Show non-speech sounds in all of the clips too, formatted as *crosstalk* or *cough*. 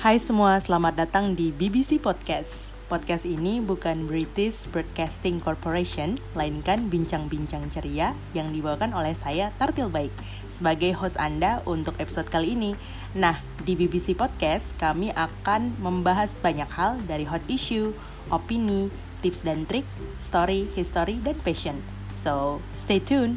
Hai semua, selamat datang di BBC Podcast. Podcast ini bukan British Broadcasting Corporation, melainkan bincang-bincang ceria yang dibawakan oleh saya Tartil Baik sebagai host Anda untuk episode kali ini. Nah, di BBC Podcast kami akan membahas banyak hal dari hot issue, opini, tips dan trik, story, history, dan passion. So, stay tuned.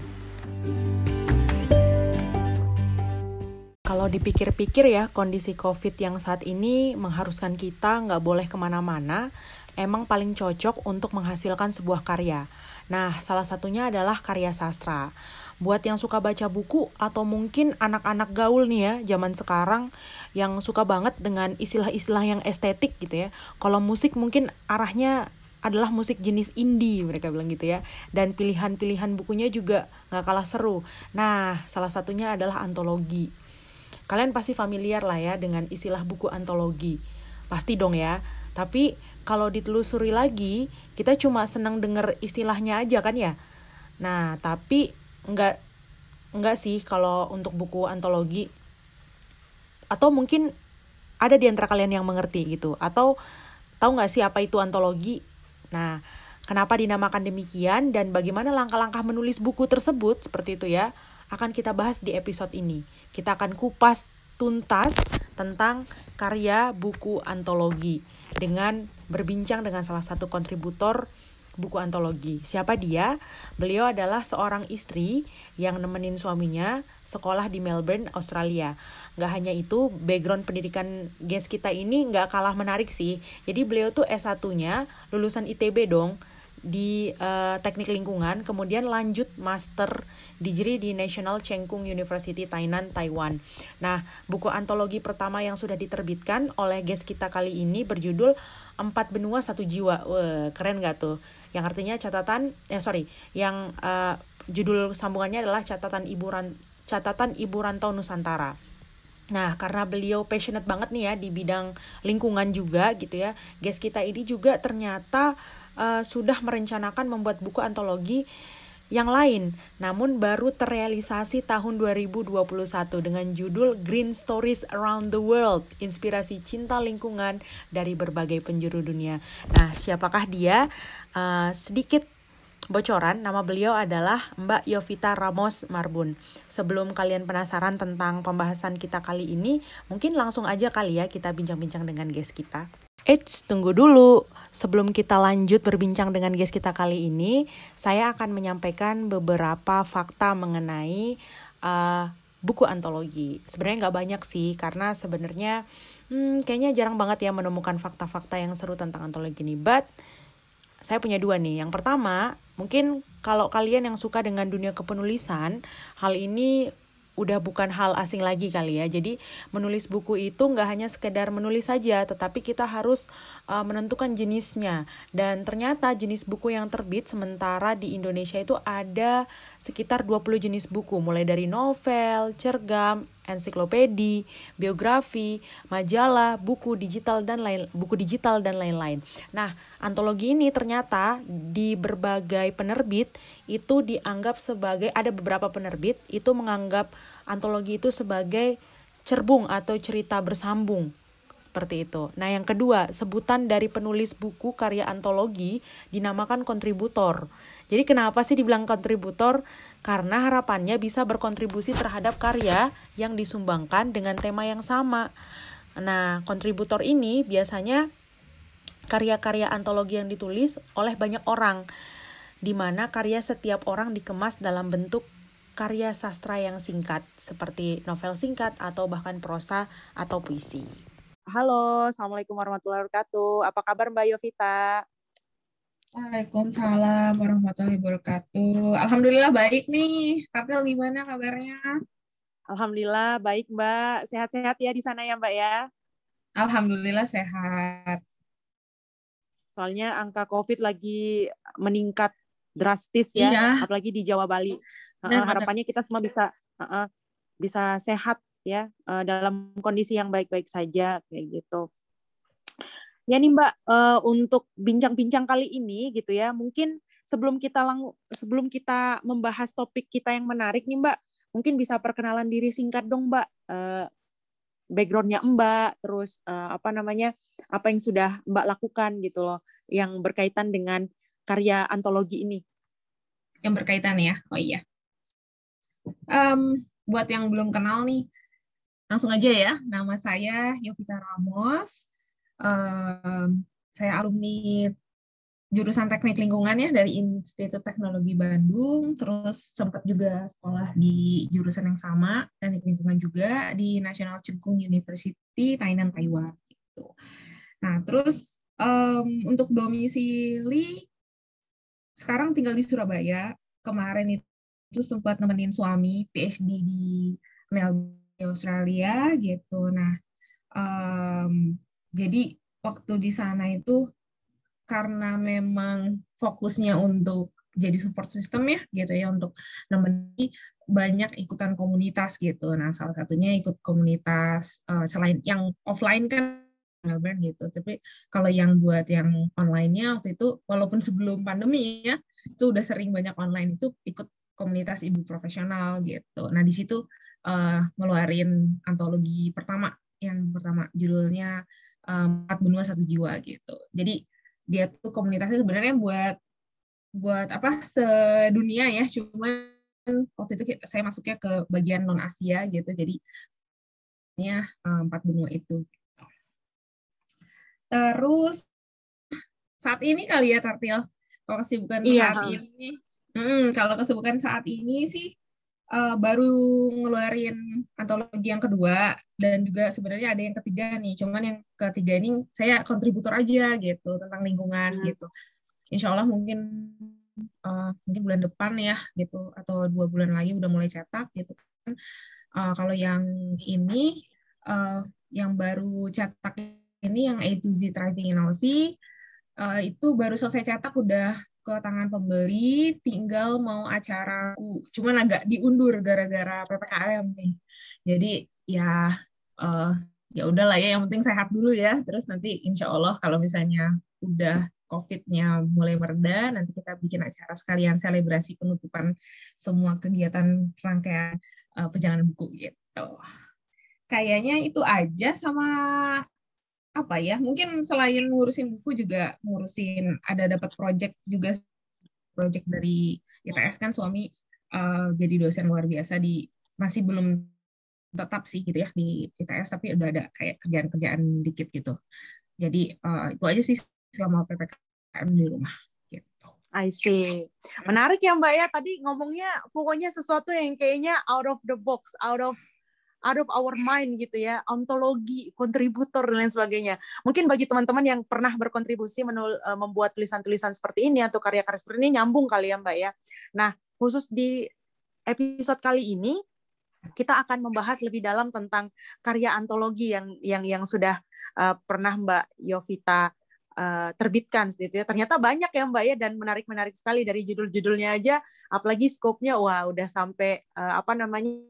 Kalau dipikir-pikir ya, kondisi COVID yang saat ini mengharuskan kita nggak boleh ke mana-mana, emang paling cocok untuk menghasilkan sebuah karya. Nah, salah satunya adalah karya sastra. Buat yang suka baca buku atau mungkin anak-anak gaul nih ya, zaman sekarang yang suka banget dengan istilah-istilah yang estetik gitu ya. Kalau musik mungkin arahnya adalah musik jenis indie mereka bilang gitu ya dan pilihan-pilihan bukunya juga nggak kalah seru nah salah satunya adalah antologi Kalian pasti familiar lah ya dengan istilah buku antologi. Pasti dong ya. Tapi kalau ditelusuri lagi, kita cuma senang denger istilahnya aja kan ya. Nah, tapi enggak enggak sih kalau untuk buku antologi atau mungkin ada di antara kalian yang mengerti gitu atau tahu nggak sih apa itu antologi? Nah, kenapa dinamakan demikian dan bagaimana langkah-langkah menulis buku tersebut seperti itu ya? Akan kita bahas di episode ini. Kita akan kupas tuntas tentang karya buku antologi dengan berbincang dengan salah satu kontributor buku antologi. Siapa dia? Beliau adalah seorang istri yang nemenin suaminya sekolah di Melbourne, Australia. Gak hanya itu, background pendidikan guest kita ini gak kalah menarik sih. Jadi beliau tuh S1-nya lulusan ITB dong di uh, teknik lingkungan, kemudian lanjut master degree di National Cheng Kung University Tainan, Taiwan. Nah, buku antologi pertama yang sudah diterbitkan oleh guest kita kali ini berjudul Empat Benua Satu Jiwa. Wah, keren gak tuh? Yang artinya catatan, eh sorry, yang uh, judul sambungannya adalah catatan ibu ran, catatan ibu rantau Nusantara. Nah, karena beliau passionate banget nih ya di bidang lingkungan juga gitu ya. Guest kita ini juga ternyata uh, sudah merencanakan membuat buku antologi yang lain, namun baru terrealisasi tahun 2021 dengan judul Green Stories Around the World, inspirasi cinta lingkungan dari berbagai penjuru dunia. Nah, siapakah dia? Uh, sedikit bocoran, nama beliau adalah Mbak Yovita Ramos Marbun. Sebelum kalian penasaran tentang pembahasan kita kali ini, mungkin langsung aja kali ya kita bincang-bincang dengan guest kita. Eits, tunggu dulu. Sebelum kita lanjut berbincang dengan guest kita kali ini, saya akan menyampaikan beberapa fakta mengenai uh, buku antologi. Sebenarnya nggak banyak sih, karena sebenarnya hmm, kayaknya jarang banget ya menemukan fakta-fakta yang seru tentang antologi ini. But saya punya dua nih. Yang pertama, mungkin kalau kalian yang suka dengan dunia kepenulisan, hal ini udah bukan hal asing lagi kali ya. Jadi menulis buku itu nggak hanya sekedar menulis saja, tetapi kita harus uh, menentukan jenisnya. Dan ternyata jenis buku yang terbit sementara di Indonesia itu ada sekitar 20 jenis buku, mulai dari novel, cergam, ensiklopedi, biografi, majalah, buku digital dan lain buku digital dan lain-lain. Nah, antologi ini ternyata di berbagai penerbit itu dianggap sebagai ada beberapa penerbit itu menganggap antologi itu sebagai cerbung atau cerita bersambung seperti itu. Nah, yang kedua, sebutan dari penulis buku karya antologi dinamakan kontributor. Jadi kenapa sih dibilang kontributor? Karena harapannya bisa berkontribusi terhadap karya yang disumbangkan dengan tema yang sama. Nah, kontributor ini biasanya karya-karya antologi yang ditulis oleh banyak orang, di mana karya setiap orang dikemas dalam bentuk karya sastra yang singkat, seperti novel singkat atau bahkan prosa atau puisi. Halo, Assalamualaikum warahmatullahi wabarakatuh. Apa kabar Mbak Yovita? Waalaikumsalam warahmatullahi wabarakatuh. Alhamdulillah baik nih. Kapil gimana kabarnya? Alhamdulillah baik Mbak. Sehat-sehat ya di sana ya Mbak ya? Alhamdulillah sehat. Soalnya angka COVID lagi meningkat drastis ya, iya. apalagi di Jawa Bali. Nah, harapannya kita semua bisa uh, bisa sehat ya uh, dalam kondisi yang baik-baik saja kayak gitu. Ya nih Mbak, uh, untuk bincang-bincang kali ini gitu ya, mungkin sebelum kita lang sebelum kita membahas topik kita yang menarik nih Mbak, mungkin bisa perkenalan diri singkat dong Mbak. Uh, backgroundnya Mbak, terus uh, apa namanya apa yang sudah Mbak lakukan gitu loh, yang berkaitan dengan karya antologi ini. Yang berkaitan ya, oh iya. Um, buat yang belum kenal nih, langsung aja ya. Nama saya Yovita Ramos. Um, saya alumni jurusan teknik lingkungan ya dari Institut Teknologi Bandung, terus sempat juga sekolah di jurusan yang sama, teknik lingkungan juga di National Cheng University, Tainan, Taiwan. Gitu. Nah, terus um, untuk domisili sekarang tinggal di Surabaya. Kemarin itu sempat nemenin suami PhD di Melbourne, Australia gitu. Nah, um, jadi waktu di sana itu karena memang fokusnya untuk jadi support system ya gitu ya untuk nemenin banyak ikutan komunitas gitu. Nah, salah satunya ikut komunitas uh, selain yang offline kan Melbourne gitu. Tapi kalau yang buat yang online-nya waktu itu walaupun sebelum pandemi ya, itu udah sering banyak online itu ikut komunitas ibu profesional gitu. Nah, di situ uh, ngeluarin antologi pertama yang pertama judulnya Empat Benua Satu Jiwa gitu. Jadi dia tuh komunitasnya sebenarnya buat buat apa sedunia ya cuma waktu itu saya masuknya ke bagian non Asia gitu jadi ya empat benua itu terus saat ini kali ya Tartil kalau kesibukan iya. saat ini hmm, kalau kesibukan saat ini sih uh, baru ngeluarin antologi yang kedua dan juga sebenarnya ada yang ketiga nih. Cuman yang ketiga ini saya kontributor aja gitu tentang lingkungan hmm. gitu. Insya Allah mungkin uh, mungkin bulan depan ya gitu atau dua bulan lagi udah mulai cetak gitu kan. Uh, kalau yang ini uh, yang baru cetak ini yang A to Z Thriving in uh, itu baru selesai cetak udah ke tangan pembeli, tinggal mau acara, cuman agak diundur gara-gara ppkm nih. Jadi ya uh, ya udahlah ya, yang penting sehat dulu ya. Terus nanti insya Allah kalau misalnya udah COVID-nya mulai mereda, nanti kita bikin acara sekalian selebrasi penutupan semua kegiatan rangkaian uh, perjalanan buku gitu. Kayaknya itu aja sama apa ya mungkin selain ngurusin buku juga ngurusin ada dapat project juga project dari ITS kan suami uh, jadi dosen luar biasa di masih belum tetap sih gitu ya di ITS tapi udah ada kayak kerjaan-kerjaan dikit gitu jadi uh, itu aja sih selama ppkm di rumah gitu. I see. Menarik ya Mbak ya. Tadi ngomongnya pokoknya sesuatu yang kayaknya out of the box, out of out of our mind gitu ya, ontologi, kontributor dan lain sebagainya. Mungkin bagi teman-teman yang pernah berkontribusi menul, uh, membuat tulisan-tulisan seperti ini atau karya-karya seperti ini nyambung kali ya Mbak ya. Nah, khusus di episode kali ini kita akan membahas lebih dalam tentang karya antologi yang yang yang sudah uh, pernah Mbak Yovita uh, terbitkan gitu ya. Ternyata banyak ya Mbak ya dan menarik-menarik sekali dari judul-judulnya aja apalagi skopnya wah udah sampai uh, apa namanya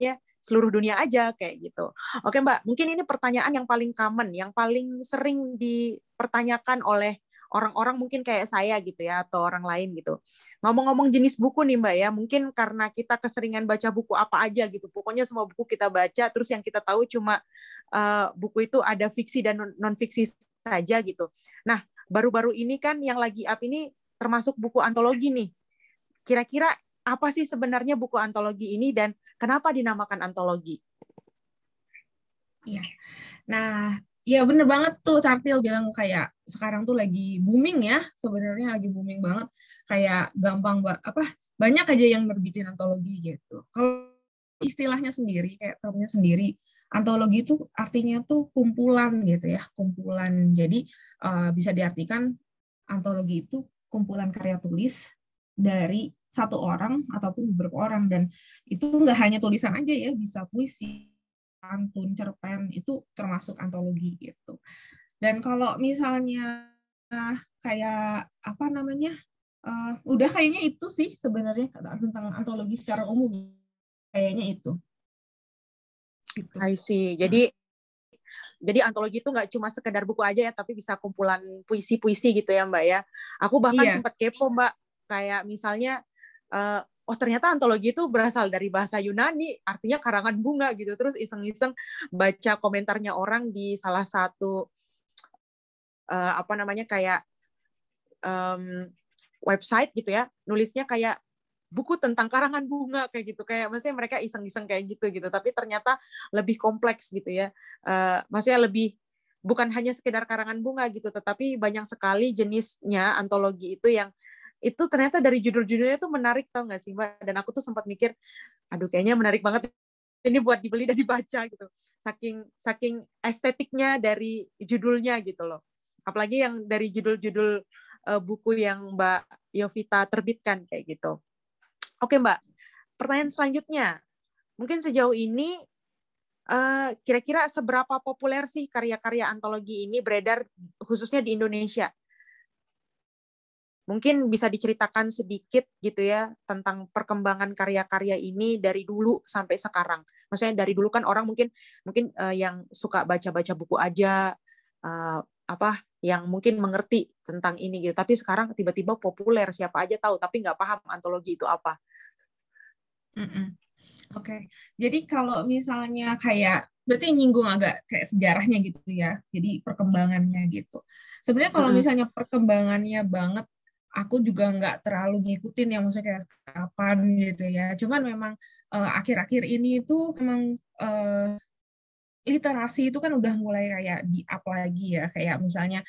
ya seluruh dunia aja kayak gitu. Oke Mbak, mungkin ini pertanyaan yang paling common, yang paling sering dipertanyakan oleh orang-orang mungkin kayak saya gitu ya atau orang lain gitu. Ngomong-ngomong jenis buku nih Mbak ya, mungkin karena kita keseringan baca buku apa aja gitu. Pokoknya semua buku kita baca terus yang kita tahu cuma uh, buku itu ada fiksi dan non fiksi saja gitu. Nah, baru-baru ini kan yang lagi up ini termasuk buku antologi nih. Kira-kira apa sih sebenarnya buku antologi ini dan kenapa dinamakan antologi? Iya. Nah, ya bener banget tuh Tartil bilang kayak sekarang tuh lagi booming ya, sebenarnya lagi booming banget. Kayak gampang apa banyak aja yang nerbitin antologi gitu. Kalau istilahnya sendiri kayak termnya sendiri antologi itu artinya tuh kumpulan gitu ya kumpulan jadi uh, bisa diartikan antologi itu kumpulan karya tulis dari satu orang ataupun beberapa orang. Dan itu nggak hanya tulisan aja ya bisa puisi pantun cerpen itu termasuk antologi gitu. Dan kalau misalnya kayak apa namanya uh, udah kayaknya itu sih sebenarnya tentang antologi secara umum. Kayaknya itu. Gitu. I see. Jadi jadi antologi itu nggak cuma sekedar buku aja ya tapi bisa kumpulan puisi-puisi gitu ya mbak ya. Aku bahkan iya. sempat kepo mbak kayak misalnya uh, oh ternyata antologi itu berasal dari bahasa Yunani, artinya karangan bunga gitu. Terus iseng-iseng baca komentarnya orang di salah satu uh, apa namanya kayak um, website gitu ya, nulisnya kayak buku tentang karangan bunga kayak gitu. Kayak maksudnya mereka iseng-iseng kayak gitu gitu. Tapi ternyata lebih kompleks gitu ya. Uh, maksudnya lebih bukan hanya sekedar karangan bunga gitu tetapi banyak sekali jenisnya antologi itu yang itu ternyata dari judul-judulnya tuh menarik tau gak sih mbak? Dan aku tuh sempat mikir aduh kayaknya menarik banget ini buat dibeli dan dibaca gitu. Saking saking estetiknya dari judulnya gitu loh. Apalagi yang dari judul-judul uh, buku yang mbak Yovita terbitkan kayak gitu. Oke mbak. Pertanyaan selanjutnya. Mungkin sejauh ini uh, kira-kira seberapa populer sih karya-karya antologi ini beredar khususnya di Indonesia Mungkin bisa diceritakan sedikit gitu ya tentang perkembangan karya-karya ini dari dulu sampai sekarang. Maksudnya dari dulu kan orang mungkin mungkin uh, yang suka baca-baca buku aja uh, apa yang mungkin mengerti tentang ini gitu. Tapi sekarang tiba-tiba populer siapa aja tahu tapi nggak paham antologi itu apa. Mm -mm. Oke, okay. jadi kalau misalnya kayak berarti nyinggung agak kayak sejarahnya gitu ya. Jadi perkembangannya gitu. Sebenarnya kalau misalnya perkembangannya banget aku juga nggak terlalu ngikutin ya maksudnya kayak kapan gitu ya. Cuman memang uh, akhir-akhir ini itu memang uh, literasi itu kan udah mulai kayak di up lagi ya. Kayak misalnya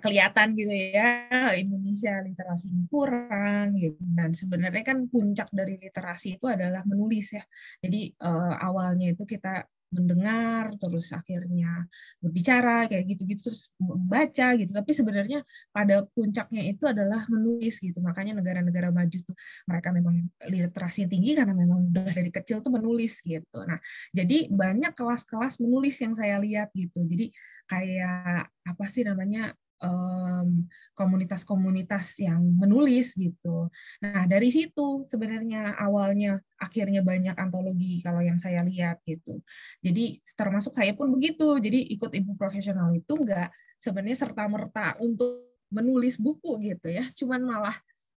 kelihatan gitu ya Indonesia literasi kurang gitu. Dan sebenarnya kan puncak dari literasi itu adalah menulis ya. Jadi uh, awalnya itu kita mendengar terus akhirnya berbicara kayak gitu-gitu terus membaca gitu. Tapi sebenarnya pada puncaknya itu adalah menulis gitu. Makanya negara-negara maju tuh mereka memang literasi tinggi karena memang udah dari kecil tuh menulis gitu. Nah jadi banyak kelas-kelas menulis yang saya lihat gitu. Jadi kayak apa sih namanya komunitas-komunitas yang menulis gitu. Nah dari situ sebenarnya awalnya akhirnya banyak antologi kalau yang saya lihat gitu. Jadi termasuk saya pun begitu. Jadi ikut ibu profesional itu enggak sebenarnya serta merta untuk menulis buku gitu ya. Cuman malah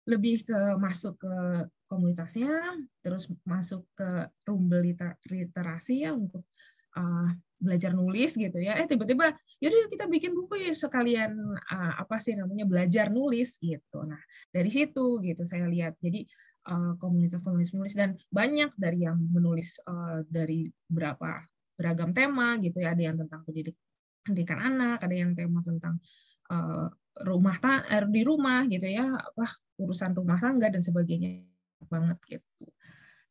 lebih ke masuk ke komunitasnya, terus masuk ke rumbel literasi ya untuk uh, belajar nulis gitu ya. Eh tiba-tiba yaudah kita bikin buku ya sekalian uh, apa sih namanya belajar nulis gitu. Nah dari situ gitu saya lihat. Jadi uh, komunitas-komunitas menulis dan banyak dari yang menulis uh, dari berapa beragam tema gitu ya. Ada yang tentang pendidik pendidikan anak ada yang tema tentang uh, rumah ta di rumah gitu ya apa urusan rumah tangga dan sebagainya. Banget gitu.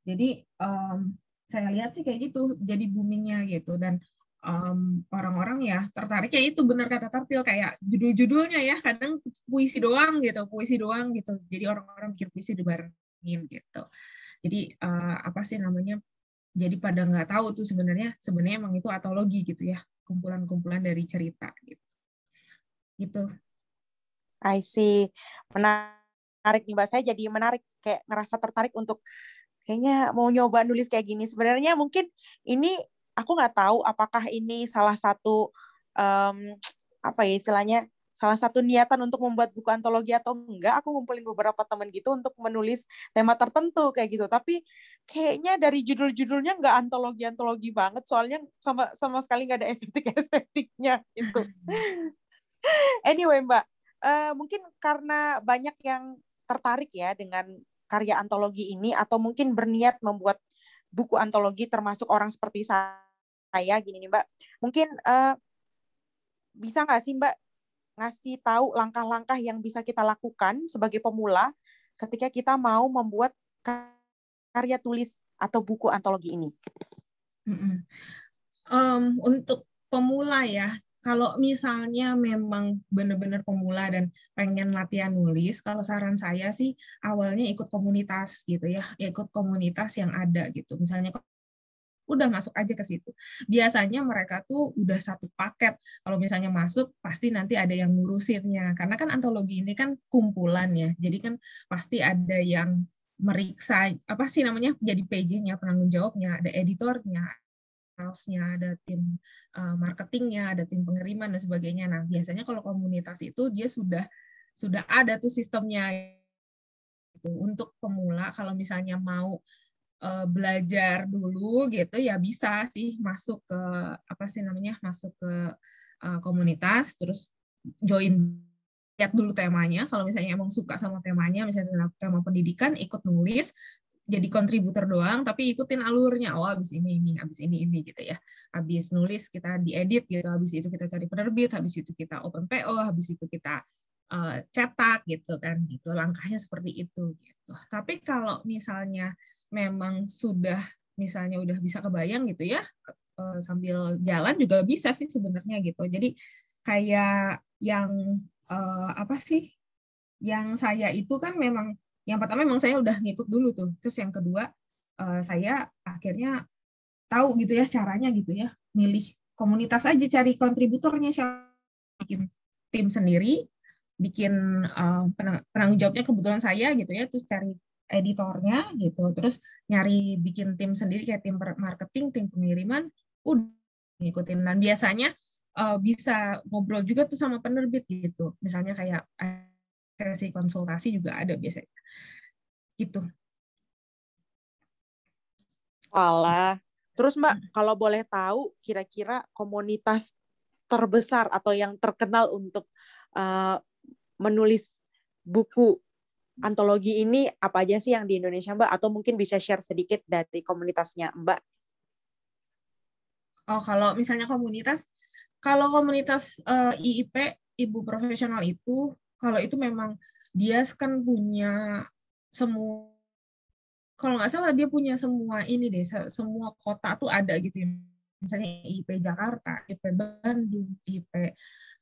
Jadi um, saya lihat sih kayak gitu jadi boomingnya gitu. Dan um, orang-orang ya tertarik ya itu benar kata Tartil kayak judul-judulnya ya kadang puisi doang gitu puisi doang gitu. Jadi orang-orang bikin puisi dibarengin gitu. Jadi uh, apa sih namanya jadi pada nggak tahu tuh sebenarnya sebenarnya emang itu atologi gitu ya kumpulan-kumpulan dari cerita gitu. Gitu. I see. Menarik nih mbak. Saya jadi menarik kayak ngerasa tertarik untuk kayaknya mau nyoba nulis kayak gini. Sebenarnya mungkin ini aku nggak tahu apakah ini salah satu um, apa ya istilahnya salah satu niatan untuk membuat buku antologi atau enggak. Aku ngumpulin beberapa teman gitu untuk menulis tema tertentu kayak gitu. Tapi kayaknya dari judul-judulnya nggak antologi-antologi banget. Soalnya sama sama sekali nggak ada estetik-estetiknya *laughs* itu. *laughs* anyway, Mbak, uh, mungkin karena banyak yang tertarik ya dengan karya antologi ini atau mungkin berniat membuat buku antologi termasuk orang seperti saya gini nih Mbak. Mungkin uh, bisa nggak sih Mbak ngasih tahu langkah-langkah yang bisa kita lakukan sebagai pemula ketika kita mau membuat karya tulis atau buku antologi ini? Um, untuk pemula ya, kalau misalnya memang benar-benar pemula dan pengen latihan nulis, kalau saran saya sih awalnya ikut komunitas gitu ya, ikut komunitas yang ada gitu. Misalnya udah masuk aja ke situ. Biasanya mereka tuh udah satu paket. Kalau misalnya masuk, pasti nanti ada yang ngurusinnya. Karena kan antologi ini kan kumpulan ya. Jadi kan pasti ada yang meriksa apa sih namanya jadi PJ-nya penanggung jawabnya, ada editornya, sales-nya, ada tim uh, marketingnya, ada tim pengiriman dan sebagainya. Nah, biasanya kalau komunitas itu dia sudah sudah ada tuh sistemnya Gitu. Untuk pemula kalau misalnya mau uh, belajar dulu gitu ya bisa sih masuk ke apa sih namanya masuk ke uh, komunitas terus join lihat dulu temanya kalau misalnya emang suka sama temanya misalnya tema pendidikan ikut nulis jadi kontributor doang tapi ikutin alurnya. Oh habis ini ini habis ini ini gitu ya. Habis nulis kita diedit gitu. Habis itu kita cari penerbit habis itu kita open PO habis itu kita uh, cetak gitu kan. Gitu langkahnya seperti itu gitu. Tapi kalau misalnya memang sudah misalnya udah bisa kebayang gitu ya uh, sambil jalan juga bisa sih sebenarnya gitu. Jadi kayak yang uh, apa sih? Yang saya itu kan memang yang pertama memang saya udah ngikut dulu tuh. Terus yang kedua uh, saya akhirnya tahu gitu ya caranya gitu ya. Milih komunitas aja cari kontributornya siapa bikin tim sendiri bikin uh, penanggung jawabnya kebetulan saya gitu ya. Terus cari editornya gitu. Terus nyari bikin tim sendiri kayak tim marketing tim pengiriman udah ngikutin. Dan biasanya uh, bisa ngobrol juga tuh sama penerbit gitu. Misalnya kayak sesi konsultasi juga ada biasanya gitu Walah. Terus Mbak, hmm. kalau boleh tahu kira-kira komunitas terbesar atau yang terkenal untuk uh, menulis buku antologi ini apa aja sih yang di Indonesia Mbak atau mungkin bisa share sedikit dari komunitasnya Mbak? Oh, kalau misalnya komunitas kalau komunitas uh, eh, IIP ibu profesional itu kalau itu memang dia kan punya semua kalau nggak salah dia punya semua ini deh semua kota tuh ada gitu ya misalnya IIP Jakarta, IIP Bandung, IIP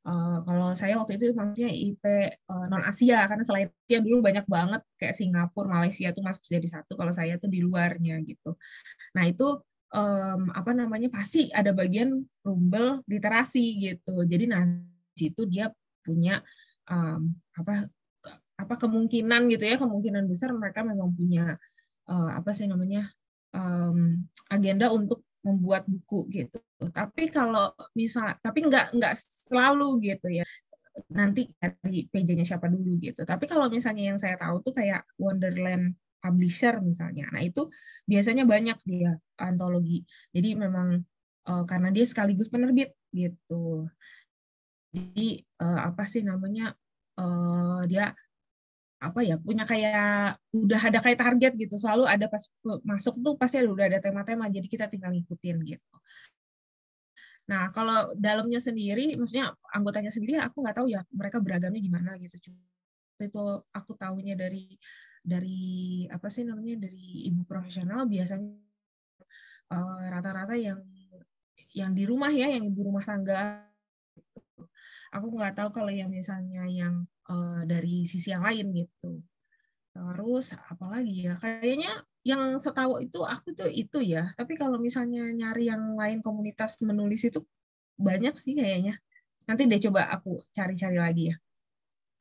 Uh, kalau saya waktu itu maksudnya IP uh, eh, non Asia karena selain Asia dulu banyak banget kayak Singapura, Malaysia tuh masuk jadi satu. Kalau saya tuh di luarnya gitu. Nah itu um, apa namanya pasti ada bagian rumbel literasi gitu. Jadi nanti itu dia punya um, apa apa kemungkinan gitu ya kemungkinan besar mereka memang punya uh, apa sih namanya um, agenda untuk membuat buku gitu. Tapi kalau misal, tapi nggak nggak selalu gitu ya. Nanti dari PJ-nya siapa dulu gitu. Tapi kalau misalnya yang saya tahu tuh kayak Wonderland Publisher misalnya. Nah itu biasanya banyak dia antologi. Jadi memang uh, karena dia sekaligus penerbit gitu. Jadi uh, apa sih namanya? Uh, dia apa ya punya kayak udah ada kayak target gitu selalu ada pas masuk tuh pasti ada udah ada tema-tema jadi kita tinggal ngikutin gitu nah kalau dalamnya sendiri maksudnya anggotanya sendiri aku nggak tahu ya mereka beragamnya gimana gitu itu aku tahunya dari dari apa sih namanya dari ibu profesional biasanya eh, rata-rata uh, yang yang di rumah ya yang ibu rumah tangga aku nggak tahu kalau yang misalnya yang uh, dari sisi yang lain gitu. Terus apalagi ya? Kayaknya yang setahu itu aku tuh itu ya. Tapi kalau misalnya nyari yang lain komunitas menulis itu banyak sih kayaknya. Nanti deh coba aku cari-cari lagi ya.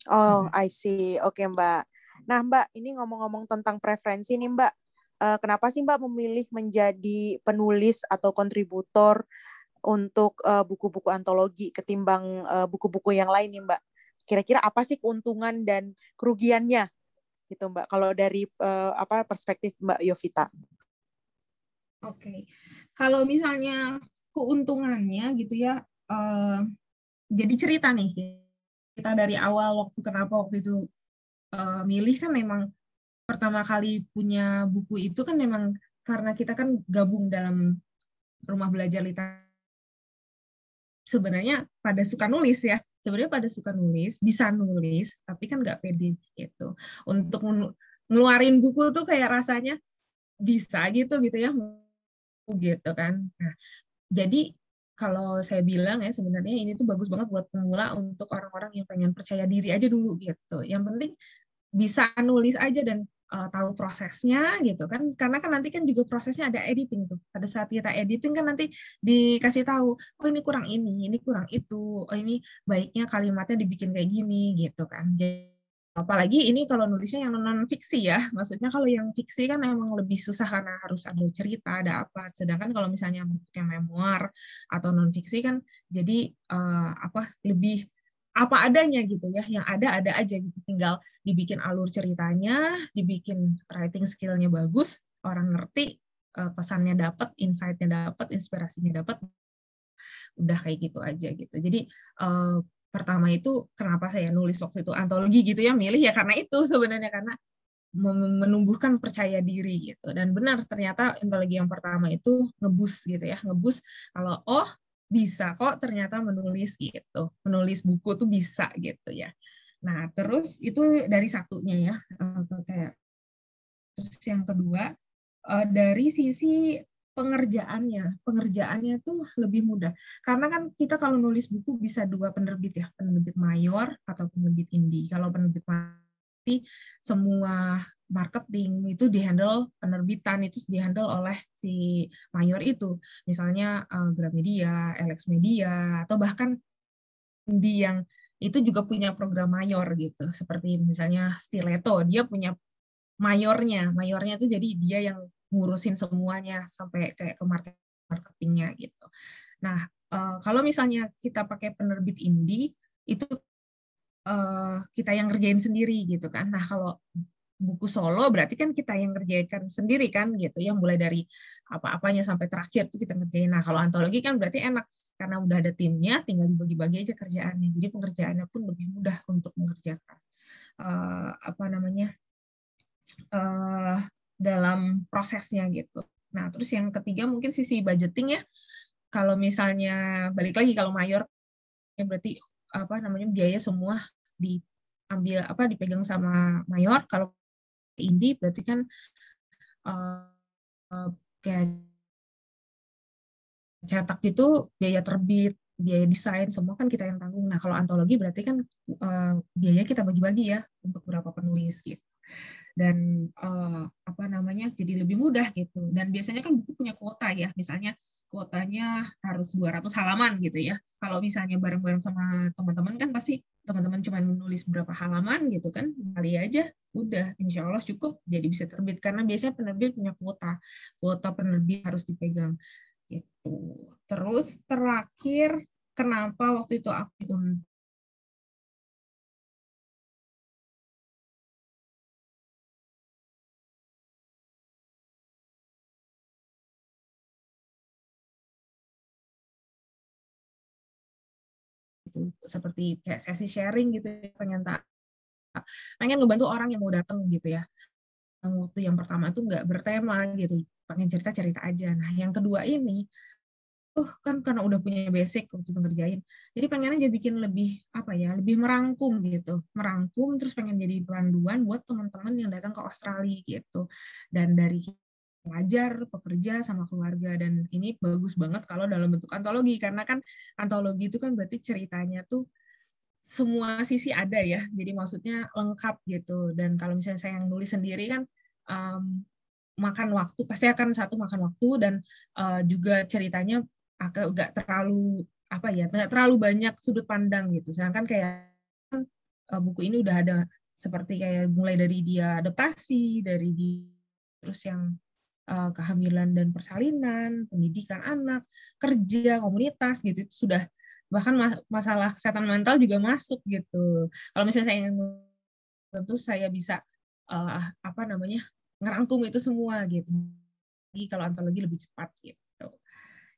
Oh I see. Oke okay, mbak. Nah mbak ini ngomong-ngomong tentang preferensi nih mbak. Uh, kenapa sih mbak memilih menjadi penulis atau kontributor untuk uh, buku-buku antologi ketimbang buku-buku uh, yang lain nih mbak kira-kira apa sih keuntungan dan kerugiannya gitu Mbak kalau dari uh, apa perspektif Mbak Yovita. Oke. Okay. Kalau misalnya keuntungannya gitu ya uh, jadi cerita nih kita dari awal waktu kenapa waktu itu uh, milih kan memang pertama kali punya buku itu kan memang karena kita kan gabung dalam rumah belajar literasi sebenarnya pada suka nulis ya sebenarnya pada suka nulis, bisa nulis, tapi kan nggak pede gitu. Untuk ngeluarin buku tuh kayak rasanya bisa gitu gitu ya, gitu kan. Nah, jadi kalau saya bilang ya sebenarnya ini tuh bagus banget buat pemula untuk orang-orang yang pengen percaya diri aja dulu gitu. Yang penting bisa nulis aja dan uh, tahu prosesnya gitu kan. Karena kan nanti kan juga prosesnya ada editing tuh. Pada saat kita editing kan nanti dikasih tahu oh ini kurang ini ini kurang itu oh ini baiknya kalimatnya dibikin kayak gini gitu kan. Jadi apalagi ini kalau nulisnya yang non fiksi ya. Maksudnya kalau yang fiksi kan emang lebih susah karena harus ada cerita ada apa. Sedangkan kalau misalnya yang memoir atau non fiksi kan jadi uh, apa lebih apa adanya gitu ya yang ada ada aja gitu. Tinggal dibikin alur ceritanya dibikin writing skillnya bagus orang ngerti uh, pesannya dapat insightnya dapat inspirasinya dapat udah kayak gitu aja gitu. Jadi uh, pertama itu kenapa saya nulis waktu itu antologi gitu ya milih ya karena itu sebenarnya karena menumbuhkan percaya diri gitu. Dan benar ternyata antologi yang pertama itu ngebus gitu ya ngebus kalau oh bisa kok ternyata menulis gitu. Menulis buku tuh bisa gitu ya. Nah, terus itu dari satunya ya. Kayak terus yang kedua eh, dari sisi pengerjaannya. Pengerjaannya tuh lebih mudah. Karena kan kita kalau nulis buku bisa dua penerbit ya, penerbit mayor atau penerbit indie. Kalau penerbit mayor semua marketing itu dihandle penerbitan itu dihandle oleh si mayor itu. Misalnya uh, Gramedia, Alex Media atau bahkan di yang itu juga punya program mayor gitu. Seperti misalnya Stiletto dia punya mayornya. Mayornya itu jadi dia yang ngurusin semuanya sampai kayak ke market marketingnya gitu. Nah uh, kalau misalnya kita pakai penerbit indie itu uh, kita yang ngerjain sendiri gitu kan. Nah kalau buku solo berarti kan kita yang ngerjain sendiri kan gitu yang mulai dari apa-apanya sampai terakhir tuh kita ngerjain. Nah kalau antologi kan berarti enak karena udah ada timnya tinggal dibagi-bagi aja kerjaannya. Jadi pengerjaannya pun lebih mudah untuk mengerjakan uh, apa namanya uh, dalam prosesnya gitu. Nah terus yang ketiga mungkin sisi budgeting ya. Kalau misalnya balik lagi kalau mayor ya berarti apa namanya biaya semua diambil apa dipegang sama mayor kalau indie berarti kan uh, kayak cetak itu biaya terbit biaya desain semua kan kita yang tanggung. Nah kalau antologi berarti kan uh, biaya kita bagi-bagi ya untuk beberapa penulis gitu. Dan uh, apa namanya jadi lebih mudah gitu. Dan biasanya kan buku punya kuota ya misalnya kuotanya harus 200 halaman gitu ya. Kalau misalnya bareng-bareng sama teman-teman kan pasti teman-teman cuma menulis berapa halaman gitu kan kali aja udah insya Allah cukup jadi bisa terbit. Karena biasanya penerbit punya kuota kuota penerbit harus dipegang gitu. Terus terakhir kenapa waktu itu aku gitu seperti kayak sesi sharing gitu pengen tak pengen ngebantu orang yang mau datang gitu ya. Waktu yang pertama itu nggak bertema gitu pengen cerita cerita aja. Nah yang kedua ini oh kan karena udah punya basic waktu itu ngerjain jadi pengen aja bikin lebih apa ya lebih merangkum gitu. Merangkum terus pengen jadi panduan buat teman-teman yang datang ke Australia gitu. Dan dari pelajar, pekerja, sama keluarga. Dan ini bagus banget kalau dalam bentuk antologi, karena kan antologi itu kan berarti ceritanya tuh semua sisi ada ya, jadi maksudnya lengkap gitu. Dan kalau misalnya saya yang nulis sendiri kan um, makan waktu, pasti akan satu makan waktu dan uh, juga ceritanya agak terlalu apa ya, nggak terlalu banyak sudut pandang gitu. Sedangkan kayak uh, buku ini udah ada seperti kayak mulai dari dia adaptasi, dari di terus yang uh, kehamilan dan persalinan, pendidikan anak, kerja, komunitas gitu itu sudah bahkan masalah kesehatan mental juga masuk gitu. Kalau misalnya saya tentu saya bisa uh, apa namanya ngerangkum itu semua gitu. Jadi kalau antologi lebih cepat gitu.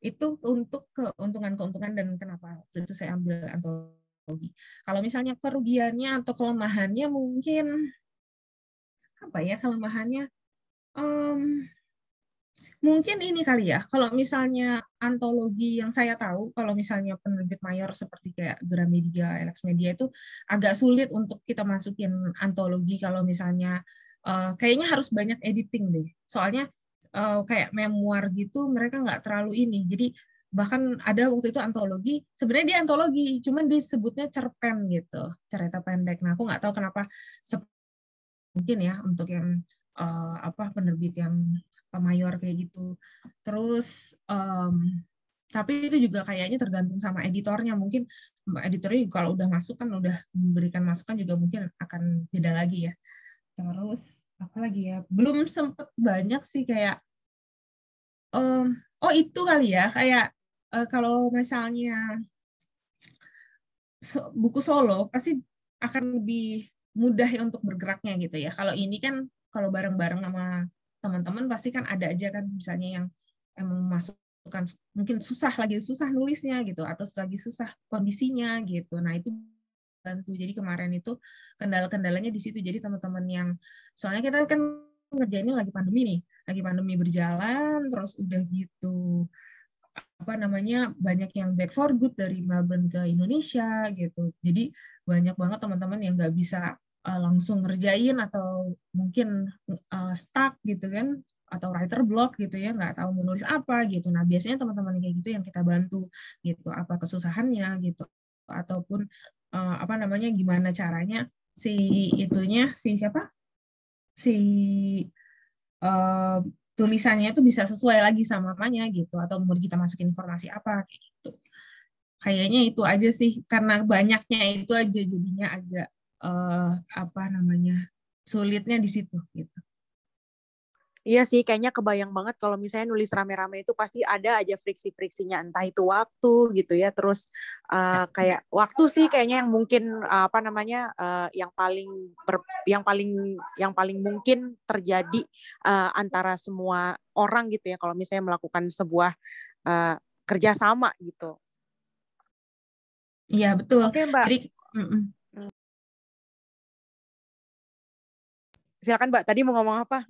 Itu untuk keuntungan-keuntungan dan kenapa itu saya ambil antologi. Kalau misalnya kerugiannya atau kelemahannya mungkin apa ya kelemahannya um, Mungkin ini kali ya, kalau misalnya antologi yang saya tahu, kalau misalnya penerbit mayor seperti kayak Gramedia, Alex Media itu agak sulit untuk kita masukin antologi kalau misalnya uh, kayaknya harus banyak editing deh. Soalnya uh, kayak memoir gitu mereka nggak terlalu ini. Jadi bahkan ada waktu itu antologi sebenarnya dia antologi cuman disebutnya cerpen gitu cerita pendek nah aku nggak tahu kenapa mungkin ya untuk yang uh, apa penerbit yang mayor kayak gitu. Terus um, tapi itu juga kayaknya tergantung sama editornya mungkin editornya kalau udah masuk kan udah memberikan masukan juga mungkin akan beda lagi ya. Terus apa lagi ya? Belum sempet banyak sih kayak um, oh itu kali ya kayak uh, kalau misalnya buku solo pasti akan lebih mudah ya untuk bergeraknya gitu ya. Kalau ini kan kalau bareng-bareng sama teman-teman pasti kan ada aja kan misalnya yang emang masukkan mungkin susah lagi susah nulisnya gitu atau lagi susah kondisinya gitu. Nah, itu bantu. Jadi kemarin itu kendala-kendalanya di situ. Jadi teman-teman yang soalnya kita kan ngerjainnya lagi pandemi nih, lagi pandemi berjalan terus udah gitu apa namanya banyak yang back for good dari Melbourne ke Indonesia gitu. Jadi banyak banget teman-teman yang nggak bisa uh, langsung ngerjain atau mungkin uh, stuck gitu kan atau writer block gitu ya nggak tahu menulis apa gitu. Nah biasanya teman-teman kayak gitu yang kita bantu gitu apa kesusahannya gitu ataupun uh, apa namanya gimana caranya si itunya si siapa si uh, tulisannya itu bisa sesuai lagi sama namanya gitu atau mau kita masukin informasi apa kayak gitu kayaknya itu aja sih karena banyaknya itu aja jadinya agak uh, apa namanya sulitnya di situ gitu Iya sih, kayaknya kebayang banget kalau misalnya nulis rame-rame itu pasti ada aja friksi-friksinya, entah itu waktu gitu ya, terus uh, kayak waktu sih kayaknya yang mungkin uh, apa namanya uh, yang paling ber, yang paling yang paling mungkin terjadi uh, antara semua orang gitu ya, kalau misalnya melakukan sebuah uh, kerjasama gitu. Iya betul. Oke mbak. Jadi, mm -mm. Silakan mbak. Tadi mau ngomong apa?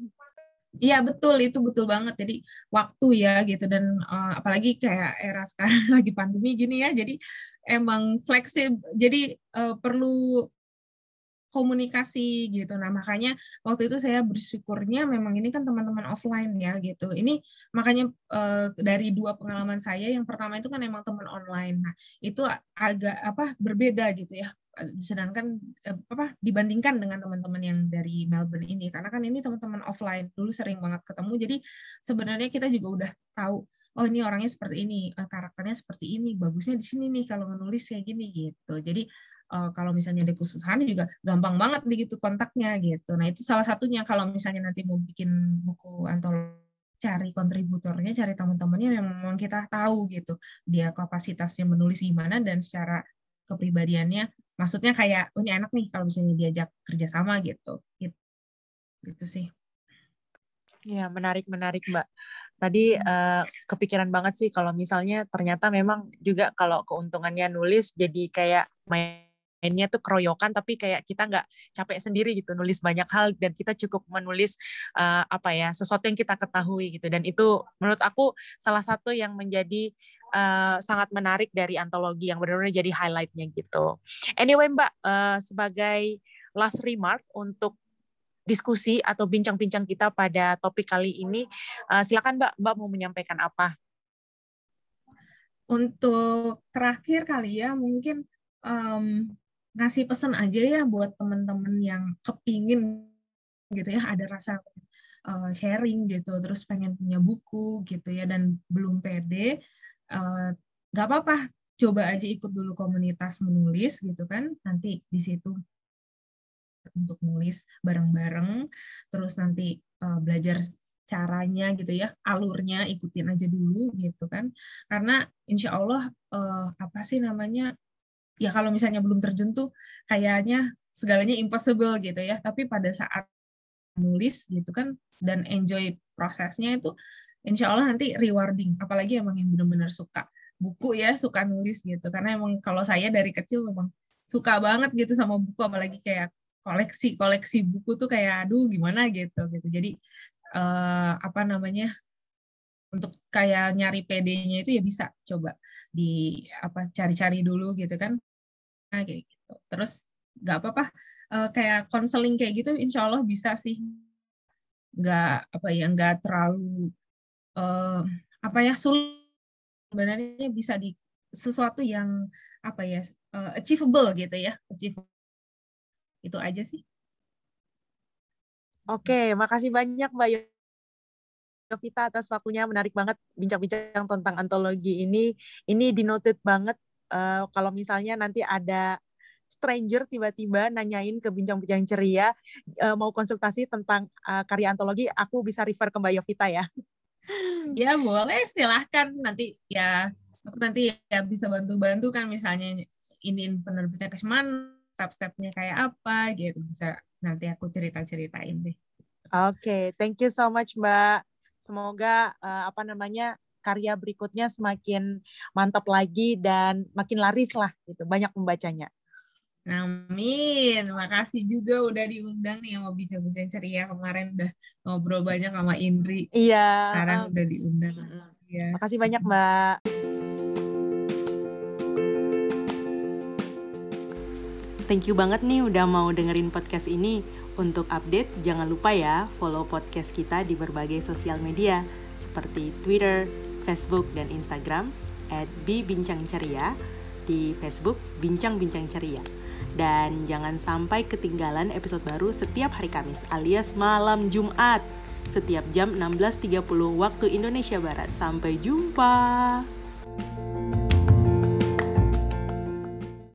Iya betul itu betul banget jadi waktu ya gitu dan uh, apalagi kayak era sekarang *laughs* lagi pandemi gini ya jadi emang fleksibel jadi uh, perlu komunikasi gitu. Nah, makanya waktu itu saya bersyukurnya memang ini kan teman-teman offline ya gitu. Ini makanya uh, dari dua pengalaman saya yang pertama itu kan emang teman online. Nah, itu agak apa berbeda gitu ya sedangkan eh, apa dibandingkan dengan teman-teman yang dari Melbourne ini. Karena kan ini teman-teman offline dulu sering banget ketemu. Jadi sebenarnya kita juga udah tahu oh ini orangnya seperti ini eh, karakternya seperti ini bagusnya di sini nih kalau menulis kayak gini gitu. Jadi uh, kalau misalnya ada kesusahan juga gampang banget begitu kontaknya gitu. Nah itu salah satunya kalau misalnya nanti mau bikin buku antologi cari kontributornya, cari teman-temannya yang memang kita tahu gitu. Dia kapasitasnya menulis gimana dan secara kepribadiannya, maksudnya kayak oh ini enak nih kalau misalnya diajak kerjasama gitu, gitu, gitu sih. Ya menarik menarik mbak. Tadi uh, kepikiran banget sih kalau misalnya ternyata memang juga kalau keuntungannya nulis jadi kayak main mainnya tuh keroyokan tapi kayak kita nggak capek sendiri gitu nulis banyak hal dan kita cukup menulis uh, apa ya sesuatu yang kita ketahui gitu dan itu menurut aku salah satu yang menjadi uh, sangat menarik dari antologi yang benar-benar jadi highlightnya gitu. Anyway Mbak uh, sebagai last remark untuk diskusi atau bincang-bincang kita pada topik kali ini uh, silakan Mbak Mbak mau menyampaikan apa? Untuk terakhir kali ya mungkin um, ngasih pesan aja ya buat teman-teman yang kepingin gitu ya ada rasa sharing gitu terus pengen punya buku gitu ya dan belum pede uh, nggak apa-apa coba aja ikut dulu komunitas menulis gitu kan nanti di situ untuk nulis bareng-bareng terus nanti uh, belajar caranya gitu ya alurnya ikutin aja dulu gitu kan. Karena insya Allah uh, apa sih namanya ya kalau misalnya belum terjun tuh kayaknya segalanya impossible gitu ya. Tapi pada saat nulis gitu kan dan enjoy prosesnya itu insya Allah nanti rewarding apalagi emang yang benar-benar suka buku ya suka nulis gitu karena emang kalau saya dari kecil memang suka banget gitu sama buku apalagi kayak koleksi koleksi buku tuh kayak aduh gimana gitu gitu jadi uh, apa namanya untuk kayak nyari PD-nya itu ya bisa coba di apa cari-cari dulu gitu kan kayak gitu. Terus nggak apa-apa uh, kayak konseling kayak gitu, insya Allah bisa sih. Nggak apa ya, nggak terlalu uh, apa ya sulit. Sebenarnya bisa di sesuatu yang apa ya uh, achievable gitu ya, achievable. Itu aja sih. Oke, makasih banyak Mbak Yovita atas waktunya menarik banget bincang-bincang tentang antologi ini. Ini dinoted banget uh, kalau misalnya nanti ada stranger tiba-tiba nanyain ke bincang-bincang ceria mau konsultasi tentang karya antologi, aku bisa refer ke Mbak Yovita ya. Ya boleh, silahkan nanti ya aku nanti ya bisa bantu-bantu kan misalnya ini penerbitnya ke mana, step-stepnya kayak apa gitu bisa nanti aku cerita-ceritain deh. Oke, okay, thank you so much Mbak. Semoga uh, apa namanya karya berikutnya semakin mantap lagi dan makin laris lah gitu, banyak pembacanya. Amin. Makasih juga udah diundang nih sama bincang-bincang ceria kemarin udah ngobrol banyak sama Indri. Iya. Sekarang udah diundang. Ya. Makasih banyak Mbak. Thank you banget nih udah mau dengerin podcast ini. Untuk update, jangan lupa ya follow podcast kita di berbagai sosial media seperti Twitter, Facebook, dan Instagram at Bincang Ceria di Facebook Bincang Bincang Ceria. Dan jangan sampai ketinggalan episode baru setiap hari Kamis alias malam Jumat setiap jam 16.30 waktu Indonesia Barat. Sampai jumpa.